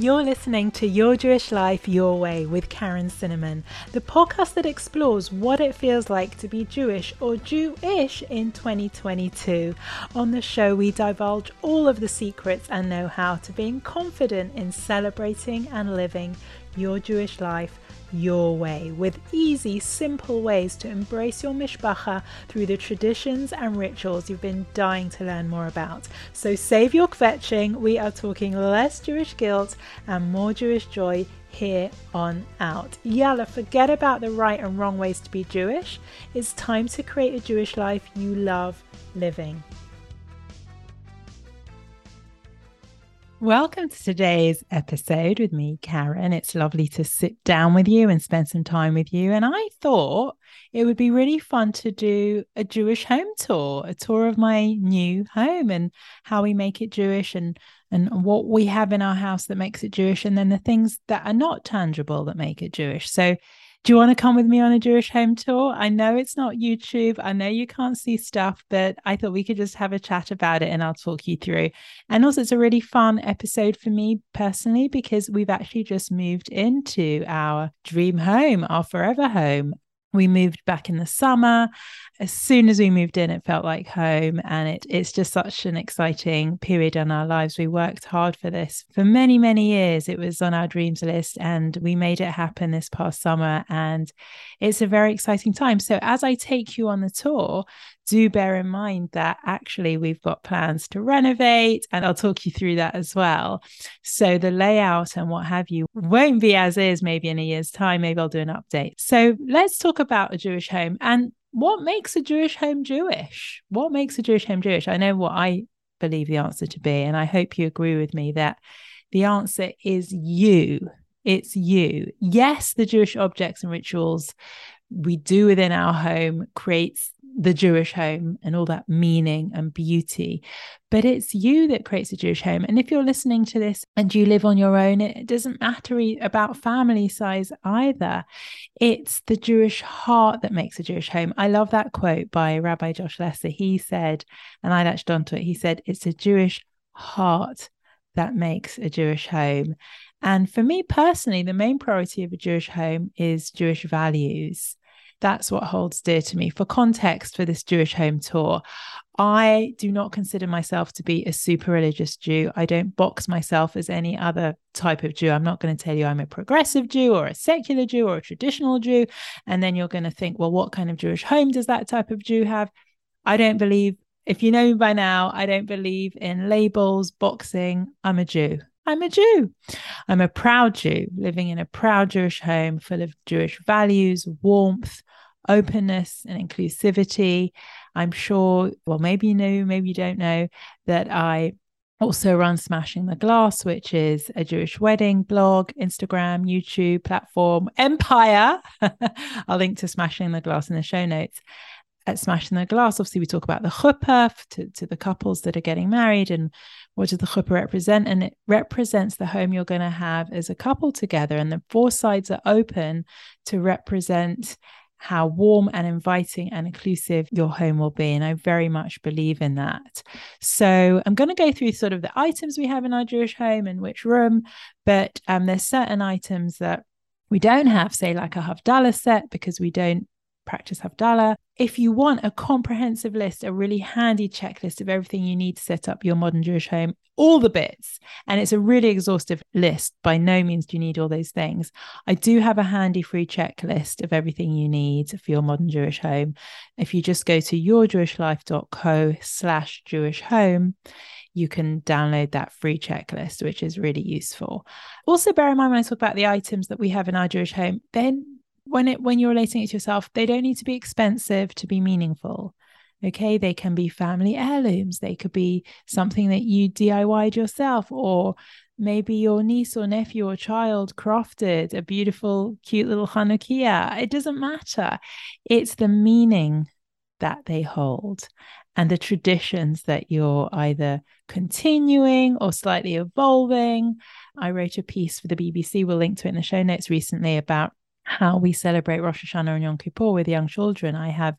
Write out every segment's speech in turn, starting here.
You're listening to Your Jewish Life Your Way with Karen Cinnamon, the podcast that explores what it feels like to be Jewish or Jewish in 2022. On the show, we divulge all of the secrets and know how to being confident in celebrating and living your Jewish life your way with easy, simple ways to embrace your mishpacha through the traditions and rituals you've been dying to learn more about. So save your kvetching. We are talking less Jewish guilt and more Jewish joy here on out. Yalla, forget about the right and wrong ways to be Jewish. It's time to create a Jewish life you love living. Welcome to today's episode with me, Karen. It's lovely to sit down with you and spend some time with you. And I thought it would be really fun to do a Jewish home tour, a tour of my new home and how we make it Jewish and and what we have in our house that makes it Jewish, and then the things that are not tangible that make it Jewish. So do you want to come with me on a Jewish home tour? I know it's not YouTube. I know you can't see stuff, but I thought we could just have a chat about it and I'll talk you through. And also, it's a really fun episode for me personally because we've actually just moved into our dream home, our forever home. We moved back in the summer. As soon as we moved in, it felt like home. And it, it's just such an exciting period in our lives. We worked hard for this for many, many years. It was on our dreams list and we made it happen this past summer. And it's a very exciting time. So, as I take you on the tour, do bear in mind that actually we've got plans to renovate, and I'll talk you through that as well. So the layout and what have you won't be as is maybe in a year's time. Maybe I'll do an update. So let's talk about a Jewish home and what makes a Jewish home Jewish? What makes a Jewish home Jewish? I know what I believe the answer to be, and I hope you agree with me that the answer is you. It's you. Yes, the Jewish objects and rituals we do within our home creates the Jewish home and all that meaning and beauty. But it's you that creates a Jewish home. And if you're listening to this and you live on your own, it doesn't matter about family size either. It's the Jewish heart that makes a Jewish home. I love that quote by Rabbi Josh Lesser. He said, and I latched onto it, he said, it's a Jewish heart that makes a Jewish home. And for me personally, the main priority of a Jewish home is Jewish values that's what holds dear to me. For context for this Jewish home tour, I do not consider myself to be a super religious Jew. I don't box myself as any other type of Jew. I'm not going to tell you I'm a progressive Jew or a secular Jew or a traditional Jew. And then you're going to think, well, what kind of Jewish home does that type of Jew have? I don't believe, if you know me by now, I don't believe in labels, boxing. I'm a Jew. I'm a Jew. I'm a proud Jew living in a proud Jewish home full of Jewish values, warmth, openness, and inclusivity. I'm sure, well, maybe you know, maybe you don't know, that I also run Smashing the Glass, which is a Jewish wedding blog, Instagram, YouTube platform, empire. I'll link to Smashing the Glass in the show notes at Smashing the Glass, obviously we talk about the chuppah to, to the couples that are getting married and what does the chuppah represent? And it represents the home you're going to have as a couple together. And the four sides are open to represent how warm and inviting and inclusive your home will be. And I very much believe in that. So I'm going to go through sort of the items we have in our Jewish home and which room, but um, there's certain items that we don't have, say, like a Havdalah set, because we don't practice Havdalah. If you want a comprehensive list, a really handy checklist of everything you need to set up your modern Jewish home, all the bits, and it's a really exhaustive list. By no means do you need all those things. I do have a handy free checklist of everything you need for your modern Jewish home. If you just go to yourjewishlife.co slash Jewish home, you can download that free checklist, which is really useful. Also, bear in mind when I talk about the items that we have in our Jewish home, then when it when you're relating it to yourself, they don't need to be expensive to be meaningful. Okay, they can be family heirlooms. They could be something that you DIYed yourself, or maybe your niece or nephew or child crafted a beautiful, cute little Hanukkah. It doesn't matter. It's the meaning that they hold and the traditions that you're either continuing or slightly evolving. I wrote a piece for the BBC, we'll link to it in the show notes recently about how we celebrate Rosh Hashanah and Yom Kippur with young children. I have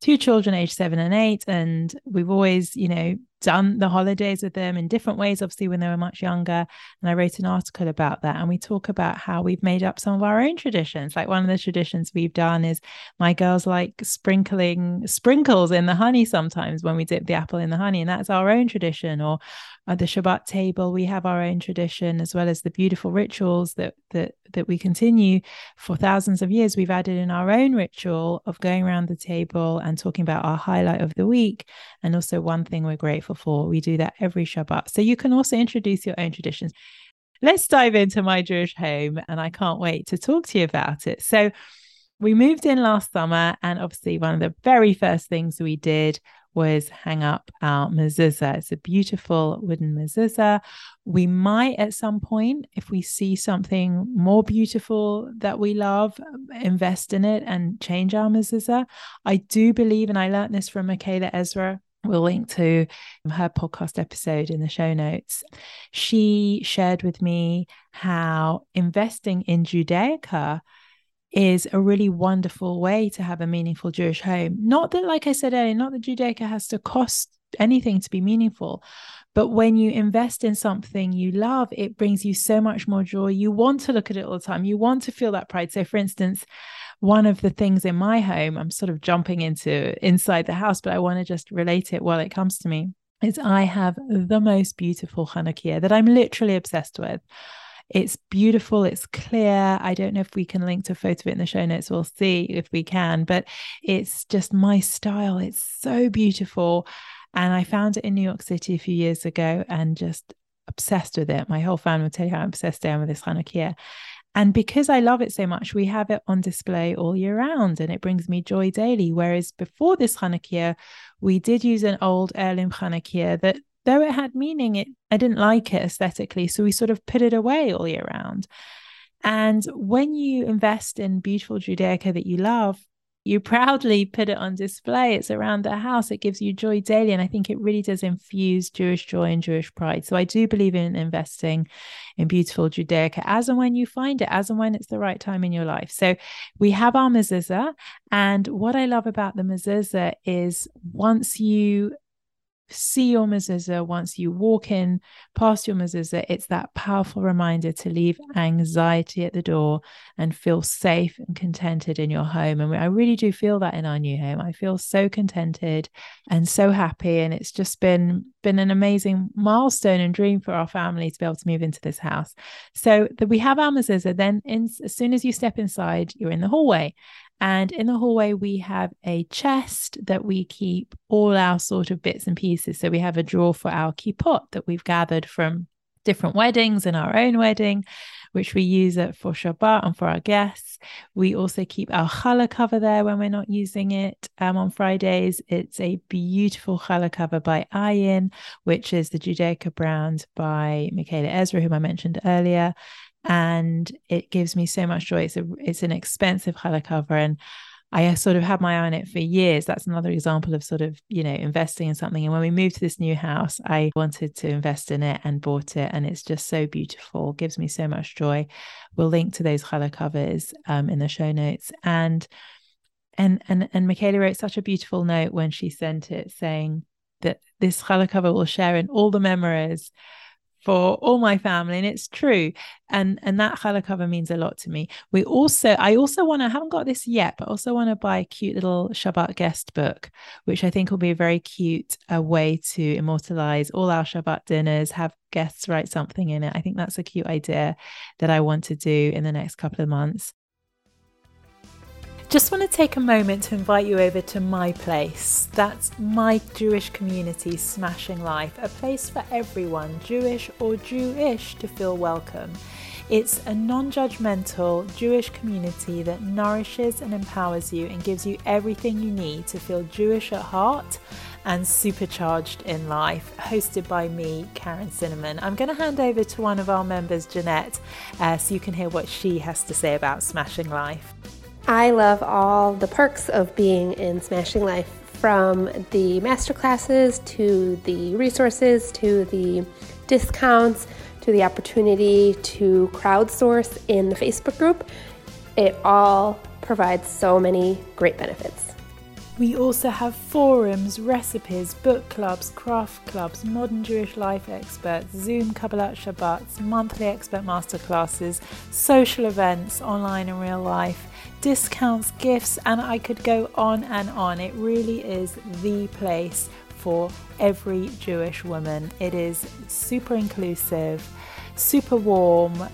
two children aged seven and eight, and we've always, you know, done the holidays with them in different ways, obviously, when they were much younger. And I wrote an article about that. And we talk about how we've made up some of our own traditions. Like one of the traditions we've done is my girls like sprinkling sprinkles in the honey sometimes when we dip the apple in the honey. And that's our own tradition. Or at the Shabbat table, we have our own tradition as well as the beautiful rituals that that that we continue for thousands of years. We've added in our own ritual of going around the table and talking about our highlight of the week and also one thing we're grateful for. We do that every Shabbat. So you can also introduce your own traditions. Let's dive into my Jewish home, and I can't wait to talk to you about it. So we moved in last summer, and obviously, one of the very first things we did was hang up our mezuzah. It's a beautiful wooden mezuzah. We might at some point, if we see something more beautiful that we love, invest in it and change our mezuzah. I do believe, and I learned this from Micaela Ezra, We'll link to her podcast episode in the show notes. She shared with me how investing in Judaica is a really wonderful way to have a meaningful Jewish home. Not that, like I said earlier, not that Judaica has to cost anything to be meaningful, but when you invest in something you love, it brings you so much more joy. You want to look at it all the time. You want to feel that pride. So, for instance, one of the things in my home, I'm sort of jumping into inside the house, but I want to just relate it while it comes to me, is I have the most beautiful Hanukkah that I'm literally obsessed with. It's beautiful, it's clear. I don't know if we can link to a photo of it in the show notes. We'll see if we can, but it's just my style. It's so beautiful. And I found it in New York City a few years ago and just obsessed with it. My whole family will tell you how obsessed I am with this Hanukkah. And because I love it so much, we have it on display all year round and it brings me joy daily. Whereas before this Hanukkah, we did use an old heirloom Hanukkah that though it had meaning, it I didn't like it aesthetically. So we sort of put it away all year round. And when you invest in beautiful Judaica that you love, you proudly put it on display. It's around the house. It gives you joy daily. And I think it really does infuse Jewish joy and Jewish pride. So I do believe in investing in beautiful Judaica as and when you find it, as and when it's the right time in your life. So we have our mezuzah. And what I love about the mezuzah is once you see your mezuzah, once you walk in past your mezuzah, it's that powerful reminder to leave anxiety at the door and feel safe and contented in your home. And I really do feel that in our new home. I feel so contented and so happy. And it's just been been an amazing milestone and dream for our family to be able to move into this house. So that we have our mezuzah. Then in, as soon as you step inside, you're in the hallway. And in the hallway, we have a chest that we keep all our sort of bits and pieces. So we have a drawer for our kippot that we've gathered from different weddings and our own wedding, which we use it for Shabbat and for our guests. We also keep our challah cover there when we're not using it um, on Fridays. It's a beautiful challah cover by AHYIN, which is the Judaica brand by Micaela Ezra, whom I mentioned earlier and it gives me so much joy. It's a it's an expensive cover, and I sort of had my eye on it for years. That's another example of sort of you know investing in something. And when we moved to this new house, I wanted to invest in it and bought it, and it's just so beautiful. Gives me so much joy. We'll link to those challah covers um, in the show notes and. And and and Micaela wrote such a beautiful note when she sent it, saying that this challah cover will share in all the memories for all my family and it's true. And and that cover means a lot to me. We also i also want to haven't got this yet but also want to buy a cute little shabbat guest book which i think will be a very cute a way to immortalize all our shabbat dinners have guests write something in it. I think that's a cute idea that i want to do in the next couple of months just want to take a moment to invite you over to my place. That's my Jewish community, Smashing Life, a place for everyone, Jewish or Jewish, to feel welcome. It's a non judgmental Jewish community that nourishes and empowers you and gives you everything you need to feel Jewish at heart and supercharged in life, hosted by me, Karen Cinnamon. I'm going to hand over to one of our members, Jeanette, uh, so you can hear what she has to say about Smashing Life. I love all the perks of being in Smashing Life from the masterclasses to the resources to the discounts to the opportunity to crowdsource in the Facebook group. It all provides so many great benefits. We also have forums, recipes, book clubs, craft clubs, modern Jewish life experts, Zoom Kabbalat Shabbats, monthly expert masterclasses, social events, online and real life, discounts, gifts, and I could go on and on. It really is the place for every Jewish woman. It is super inclusive super warm, um,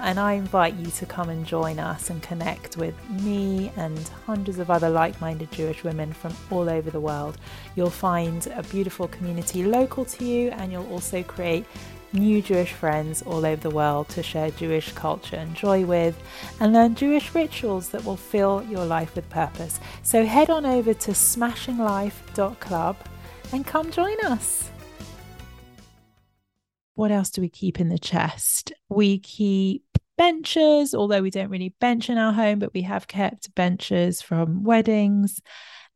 and I invite you to come and join us and connect with me and hundreds of other like minded Jewish women from all over the world. You'll find a beautiful community local to you, and you'll also create new Jewish friends all over the world to share Jewish culture and joy with and learn Jewish rituals that will fill your life with purpose. So head on over to smashinglife.club and come join us what else do we keep in the chest? We keep benchers, although we don't really bench in our home, but we have kept benchers from weddings.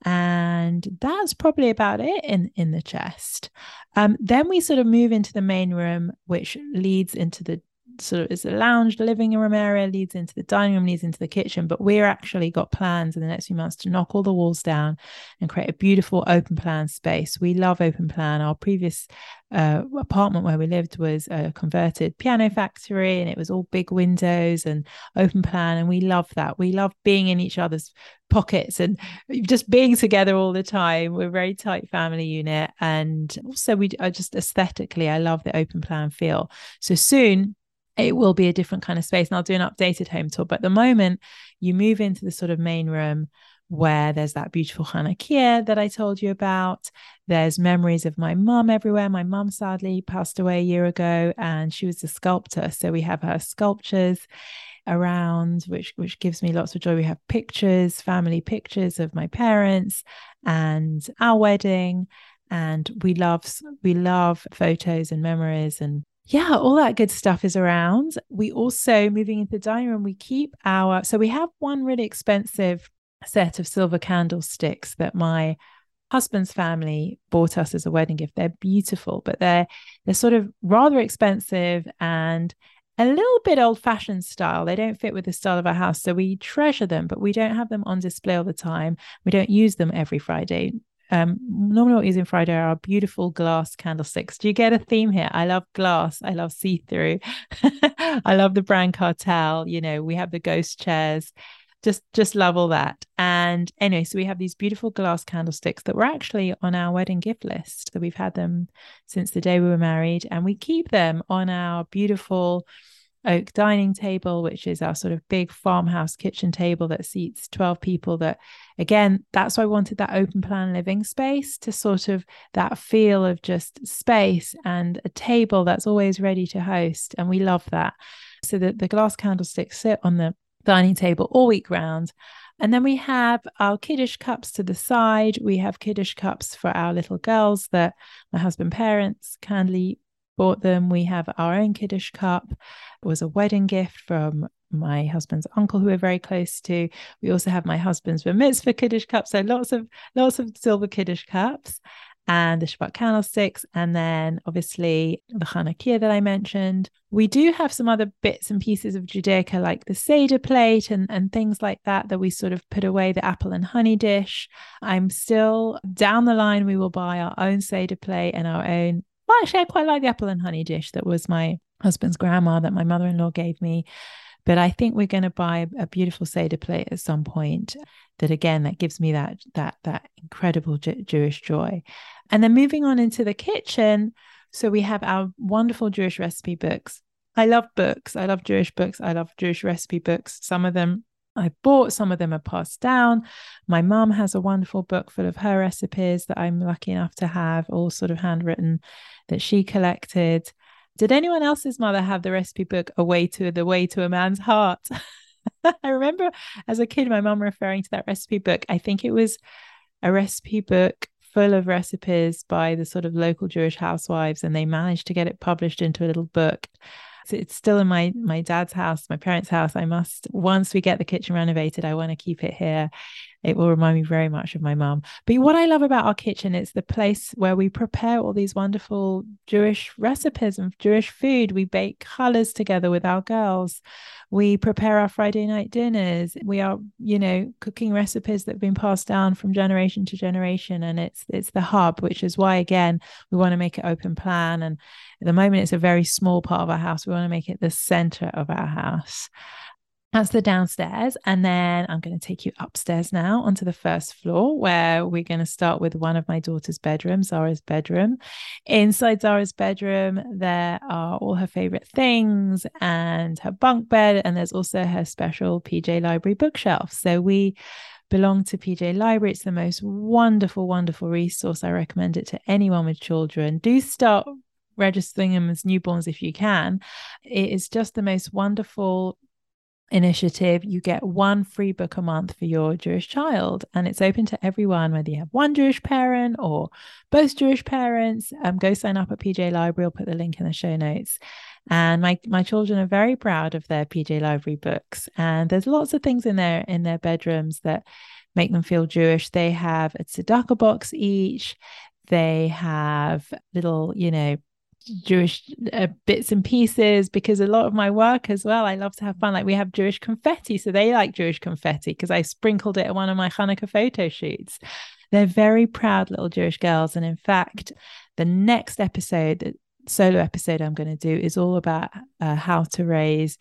And that's probably about it in, in the chest. Um, then we sort of move into the main room, which leads into the sort of is a lounge, living room area leads into the dining room, leads into the kitchen. But we're actually got plans in the next few months to knock all the walls down and create a beautiful open plan space. We love open plan. Our previous uh, apartment where we lived was a converted piano factory and it was all big windows and open plan. And we love that. We love being in each other's pockets and just being together all the time. We're a very tight family unit. And also, we are just aesthetically, I love the open plan feel. So soon, it will be a different kind of space. And I'll do an updated home tour. But at the moment, you move into the sort of main room where there's that beautiful Hanukkah that I told you about. There's memories of my mum everywhere. My mum sadly passed away a year ago and she was a sculptor. So we have her sculptures around which which gives me lots of joy we have pictures family pictures of my parents and our wedding and we love we love photos and memories and yeah, all that good stuff is around. We also, moving into the dining room, we keep our, so we have one really expensive set of silver candlesticks that my husband's family bought us as a wedding gift. They're beautiful, but they're they're sort of rather expensive and a little bit old fashioned style. They don't fit with the style of our house. So we treasure them, but we don't have them on display all the time. We don't use them every Friday um, normally what we use in Friday are beautiful glass candlesticks. Do you get a theme here? I love glass. I love see through. I love the brand Kartell. You know, we have the ghost chairs. Just, just love all that. And anyway, so we have these beautiful glass candlesticks that were actually on our wedding gift list. So we've had them since the day we were married, and we keep them on our beautiful oak dining table, which is our sort of big farmhouse kitchen table that seats 12 people. That again, that's why I wanted that open plan living space to sort of that feel of just space and a table that's always ready to host. And we love that. So that the glass candlesticks sit on the dining table all week round. And then we have our Kiddush cups to the side. We have Kiddush cups for our little girls that my husband parents kindly bought them. We have our own Kiddush cup. It was a wedding gift from my husband's uncle who we're very close to. We also have my husband's bar mitzvah Kiddush cup. So lots of lots of silver Kiddush cups and the Shabbat candlesticks, and then obviously the Hanukkah that I mentioned. We do have some other bits and pieces of Judaica, like the Seder plate and, and things like that, that we sort of put away, the apple and honey dish. I'm still down the line, we will buy our own Seder plate and our own well, actually, I quite like the apple and honey dish that was my husband's grandma that my mother in law gave me. But I think we're going to buy a beautiful Seder plate at some point. That again, that gives me that that that incredible J- Jewish joy. And then moving on into the kitchen, so we have our wonderful Jewish recipe books. I love books. I love Jewish books. I love Jewish recipe books. Some of them I bought, some of them are passed down. My mum has a wonderful book full of her recipes that I'm lucky enough to have, all sort of handwritten that she collected. Did anyone else's mother have the recipe book A Way to the Way to a Man's Heart? I remember as a kid, my mum referring to that recipe book. I think it was a recipe book full of recipes by the sort of local Jewish housewives, and they managed to get it published into a little book. So it's still in my my dad's house, my parents' house. I must once we get the kitchen renovated, I want to keep it here. It will remind me very much of my mum. But what I love about our kitchen is the place where we prepare all these wonderful Jewish recipes and Jewish food. We bake challahs together with our girls. We prepare our Friday night dinners. We are, you know, cooking recipes that have been passed down from generation to generation. And it's it's the hub, which is why again we want to make it open plan. And at the moment it's a very small part of our house. We want to make it the center of our house. That's the downstairs. And then I'm going to take you upstairs now onto the first floor where we're going to start with one of my daughter's bedrooms, Zara's bedroom. Inside Zara's bedroom, there are all her favorite things and her bunk bed. And there's also her special PJ Library bookshelf. So we belong to PJ Library. It's the most wonderful, wonderful resource. I recommend it to anyone with children. Do start registering them as newborns if you can. It is just the most wonderful initiative, you get one free book a month for your Jewish child. And it's open to everyone, whether you have one Jewish parent or both Jewish parents. Um, go sign up at PJ Library. I'll put the link in the show notes. And my my children are very proud of their PJ Library books. And there's lots of things in there in their bedrooms that make them feel Jewish. They have a tzedakah box each. They have little, you know, Jewish uh, bits and pieces because a lot of my work as well, I love to have fun. Like we have Jewish confetti, so they like Jewish confetti because I sprinkled it at one of my Hanukkah photo shoots. They're very proud little Jewish girls, and in fact, the next episode, the solo episode I'm going to do, is all about uh, how to raise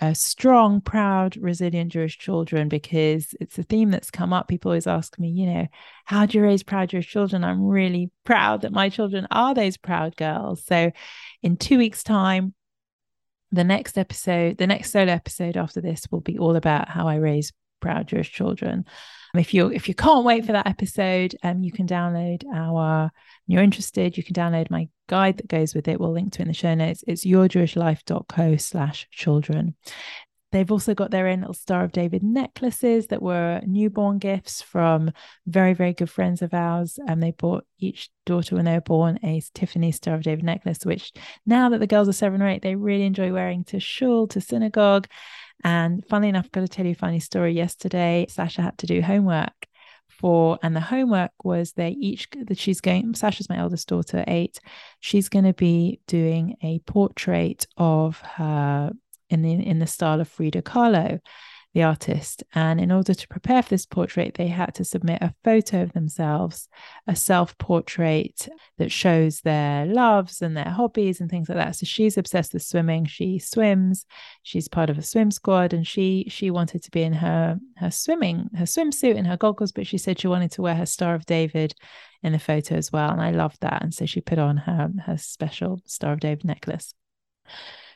uh, strong, proud, resilient Jewish children because it's a theme that's come up. People always ask me, you know, how do you raise proud Jewish children? I'm really proud that my children are those proud girls. So, in two weeks' time, the next episode, the next solo episode after this will be all about how I raise proud Jewish children. If you if you can't wait for that episode, um, you can download our. You're interested, you can download my guide that goes with it. We'll link to it in the show notes. It's yourjewishlife.co slash children. They've also got their own little Star of David necklaces that were newborn gifts from very, very good friends of ours. And um, they bought each daughter when they were born a Tiffany Star of David necklace, which now that the girls are seven or eight, they really enjoy wearing to shul, to synagogue. And funnily enough, I've got to tell you a funny story. Yesterday, Sasha had to do homework for, and the homework was they each that she's going. Sasha's my eldest daughter, eight. She's going to be doing a portrait of her in the in the style of Frida Kahlo the artist. And in order to prepare for this portrait, they had to submit a photo of themselves, a self portrait that shows their loves and their hobbies and things like that. So she's obsessed with swimming. She swims. She's part of a swim squad, and she she wanted to be in her her swimming her swimsuit and her goggles, but she said she wanted to wear her Star of David in the photo as well. And I loved that, and so she put on her her special Star of David necklace.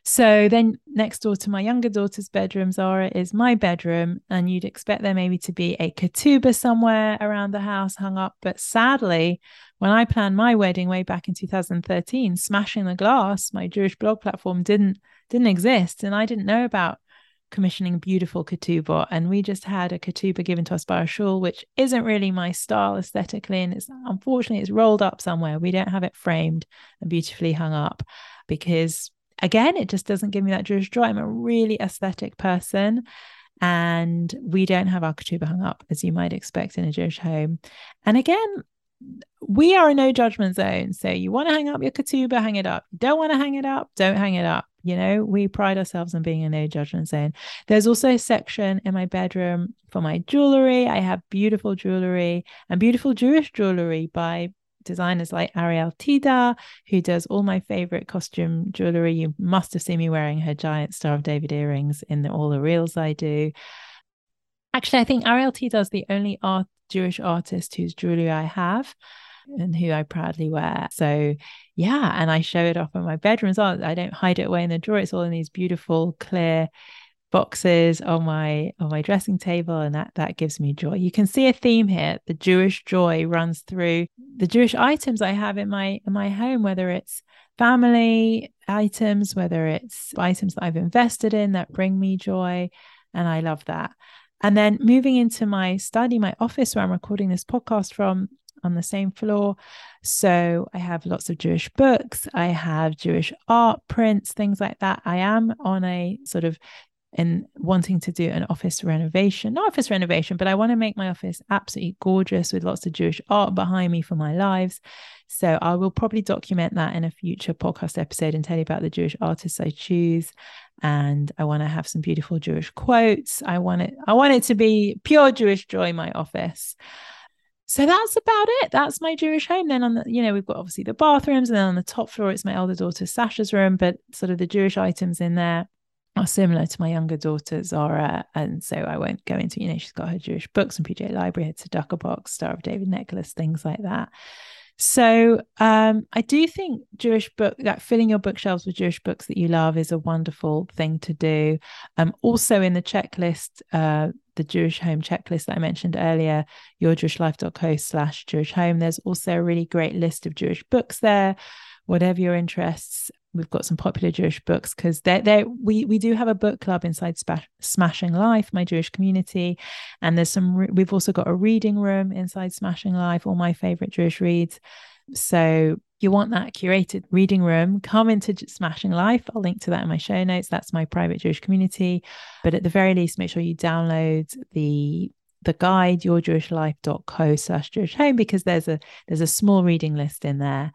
So then next door to my younger daughter's bedroom, Zara, is my bedroom. And you'd expect there maybe to be a ketubah somewhere around the house hung up. But sadly, when I planned my wedding way back in 2013, smashing the glass, my Jewish blog platform didn't didn't exist. And I didn't know about commissioning beautiful ketubah and we just had a ketubah given to us by a shul which isn't really my style aesthetically and it's unfortunately it's rolled up somewhere we don't have it framed and beautifully hung up because again, it just doesn't give me that Jewish joy. I'm a really aesthetic person. And we don't have our ketubah hung up as you might expect in a Jewish home. And again, we are a no judgment zone. So you want to hang up your ketubah, hang it up. Don't want to hang it up, don't hang it up. You know, we pride ourselves on being a no judgment zone. There's also a section in my bedroom for my jewelry. I have beautiful jewelry and beautiful Jewish jewelry by designers like Ariel Tidhar, who does all my favorite costume jewelry. You must have seen me wearing her giant Star of David earrings in the, all the reels I do. Actually, I think Ariel Tidhar is the only art Jewish artist whose jewelry I have and who I proudly wear. So, yeah, and I show it off in my bedroom as well. I don't hide it away in the drawer. It's all in these beautiful, clear boxes on my on my dressing table and that that gives me joy you can see a theme here the jewish joy runs through the jewish items i have in my in my home whether it's family items whether it's items that i've invested in that bring me joy and i love that. And then moving into my study my office where i'm recording this podcast from on the same floor. So i have lots of jewish books i have jewish art prints things like that. I am on a sort of and wanting to do an office renovation, not office renovation, but I want to make my office absolutely gorgeous with lots of Jewish art behind me for my lives. So I will probably document that in a future podcast episode and tell you about the Jewish artists I choose. And I want to have some beautiful Jewish quotes. I want it, I want it to be pure Jewish joy, my office. So that's about it. That's my Jewish home. Then on the, you know, we've got obviously the bathrooms, and then on the top floor, it's my elder daughter Sasha's room, but sort of the Jewish items in there are similar to my younger daughter Zara, and so I won't go into. You know, she's got her Jewish books and PJ Library, her Tzedakah box, Star of David necklace, things like that. So um, I do think Jewish book that filling your bookshelves with Jewish books that you love is a wonderful thing to do. Um, also in the checklist, uh, the Jewish home checklist that I mentioned earlier, yourjewishlife.co slash Jewish home. There's also a really great list of Jewish books there, whatever your interests we've got some popular Jewish books because they they we we do have a book club inside Sp- Smashing Life, my Jewish community, and there's some. Re- we've also got a reading room inside Smashing Life, all my favorite Jewish reads. So you want that curated reading room, come into Smashing Life. I'll link to that in my show notes. That's my private Jewish community. But at the very least, make sure you download the the guide yourjewishlife.co slash jewish home because there's a there's a small reading list in there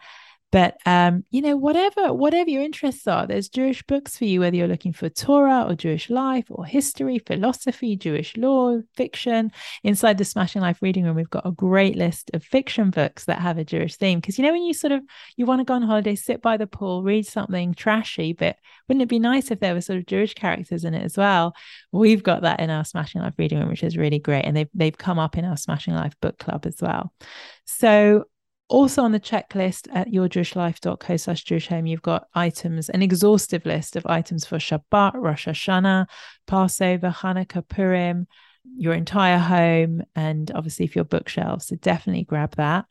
but um, you know, whatever whatever your interests are, there's Jewish books for you, whether you're looking for Torah or Jewish life or history, philosophy, Jewish law, fiction. Inside the Smashing Life reading room, we've got a great list of fiction books that have a Jewish theme. Because you know, when you sort of you want to go on holiday, sit by the pool, read something trashy, but wouldn't it be nice if there were sort of Jewish characters in it as well? We've got that in our Smashing Life reading room, which is really great. And they've they've come up in our Smashing Life book club as well. So also on the checklist at yourjewishlife.co slash Jewish home, you've got items, an exhaustive list of items for Shabbat, Rosh Hashanah, Passover, Hanukkah, Purim, your entire home, and obviously for your bookshelves. So definitely grab that.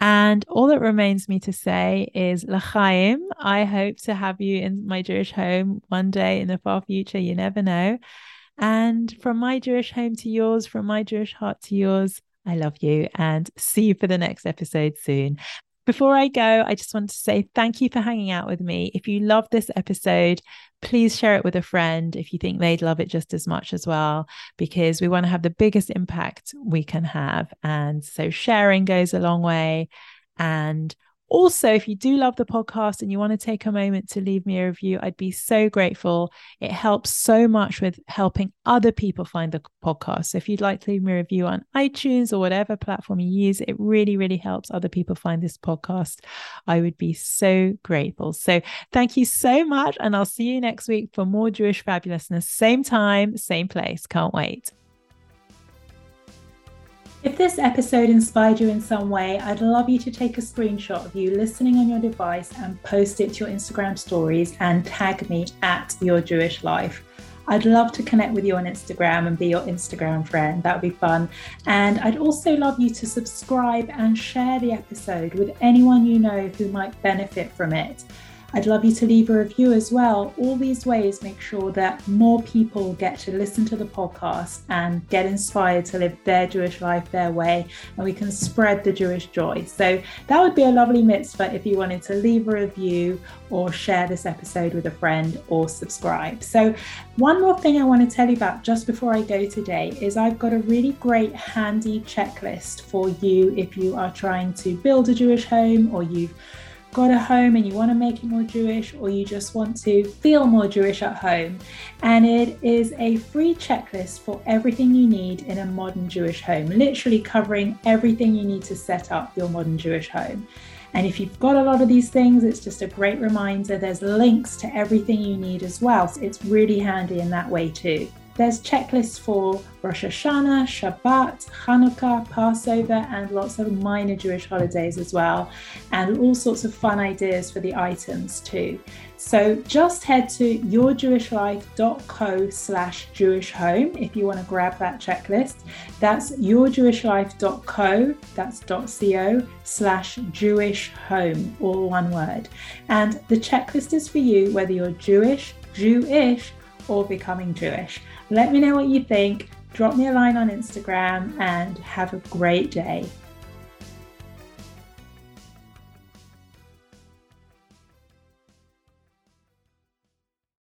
And all that remains me to say is L'chaim. I hope to have you in my Jewish home one day in the far future. You never know. And from my Jewish home to yours, from my Jewish heart to yours, I love you and see you for the next episode soon. Before I go, I just want to say thank you for hanging out with me. If you love this episode, please share it with a friend if you think they'd love it just as much as well, because we want to have the biggest impact we can have. And so sharing goes a long way. And also, if you do love the podcast and you want to take a moment to leave me a review, I'd be so grateful. It helps so much with helping other people find the podcast. So if you'd like to leave me a review on iTunes or whatever platform you use, it really, really helps other people find this podcast. I would be so grateful. So thank you so much. And I'll see you next week for more Jewish fabulousness. Same time, same place. Can't wait. If this episode inspired you in some way, I'd love you to take a screenshot of you listening on your device and post it to your Instagram stories and tag me at Your Jewish Life. I'd love to connect with you on Instagram and be your Instagram friend. That would be fun. And I'd also love you to subscribe and share the episode with anyone you know who might benefit from it. I'd love you to leave a review as well. All these ways make sure that more people get to listen to the podcast and get inspired to live their Jewish life their way, and we can spread the Jewish joy. So that would be a lovely mitzvah if you wanted to leave a review or share this episode with a friend or subscribe. So, one more thing I want to tell you about just before I go today is I've got a really great handy checklist for you if you are trying to build a Jewish home or you've got a home and you want to make it more Jewish, or you just want to feel more Jewish at home. And it is a free checklist for everything you need in a modern Jewish home, literally covering everything you need to set up your modern Jewish home. And if you've got a lot of these things, it's just a great reminder. There's links to everything you need as well. So it's really handy in that way too. There's checklists for Rosh Hashanah, Shabbat, Hanukkah, Passover, and lots of minor Jewish holidays as well, and all sorts of fun ideas for the items too. So just head to yourjewishlife.co slash Jewish home if you want to grab that checklist. That's yourjewishlife.co, that's .co slash Jewish home, all one word. And the checklist is for you whether you're Jewish, Jewish, or becoming Jewish. Let me know what you think. Drop me a line on Instagram and have a great day.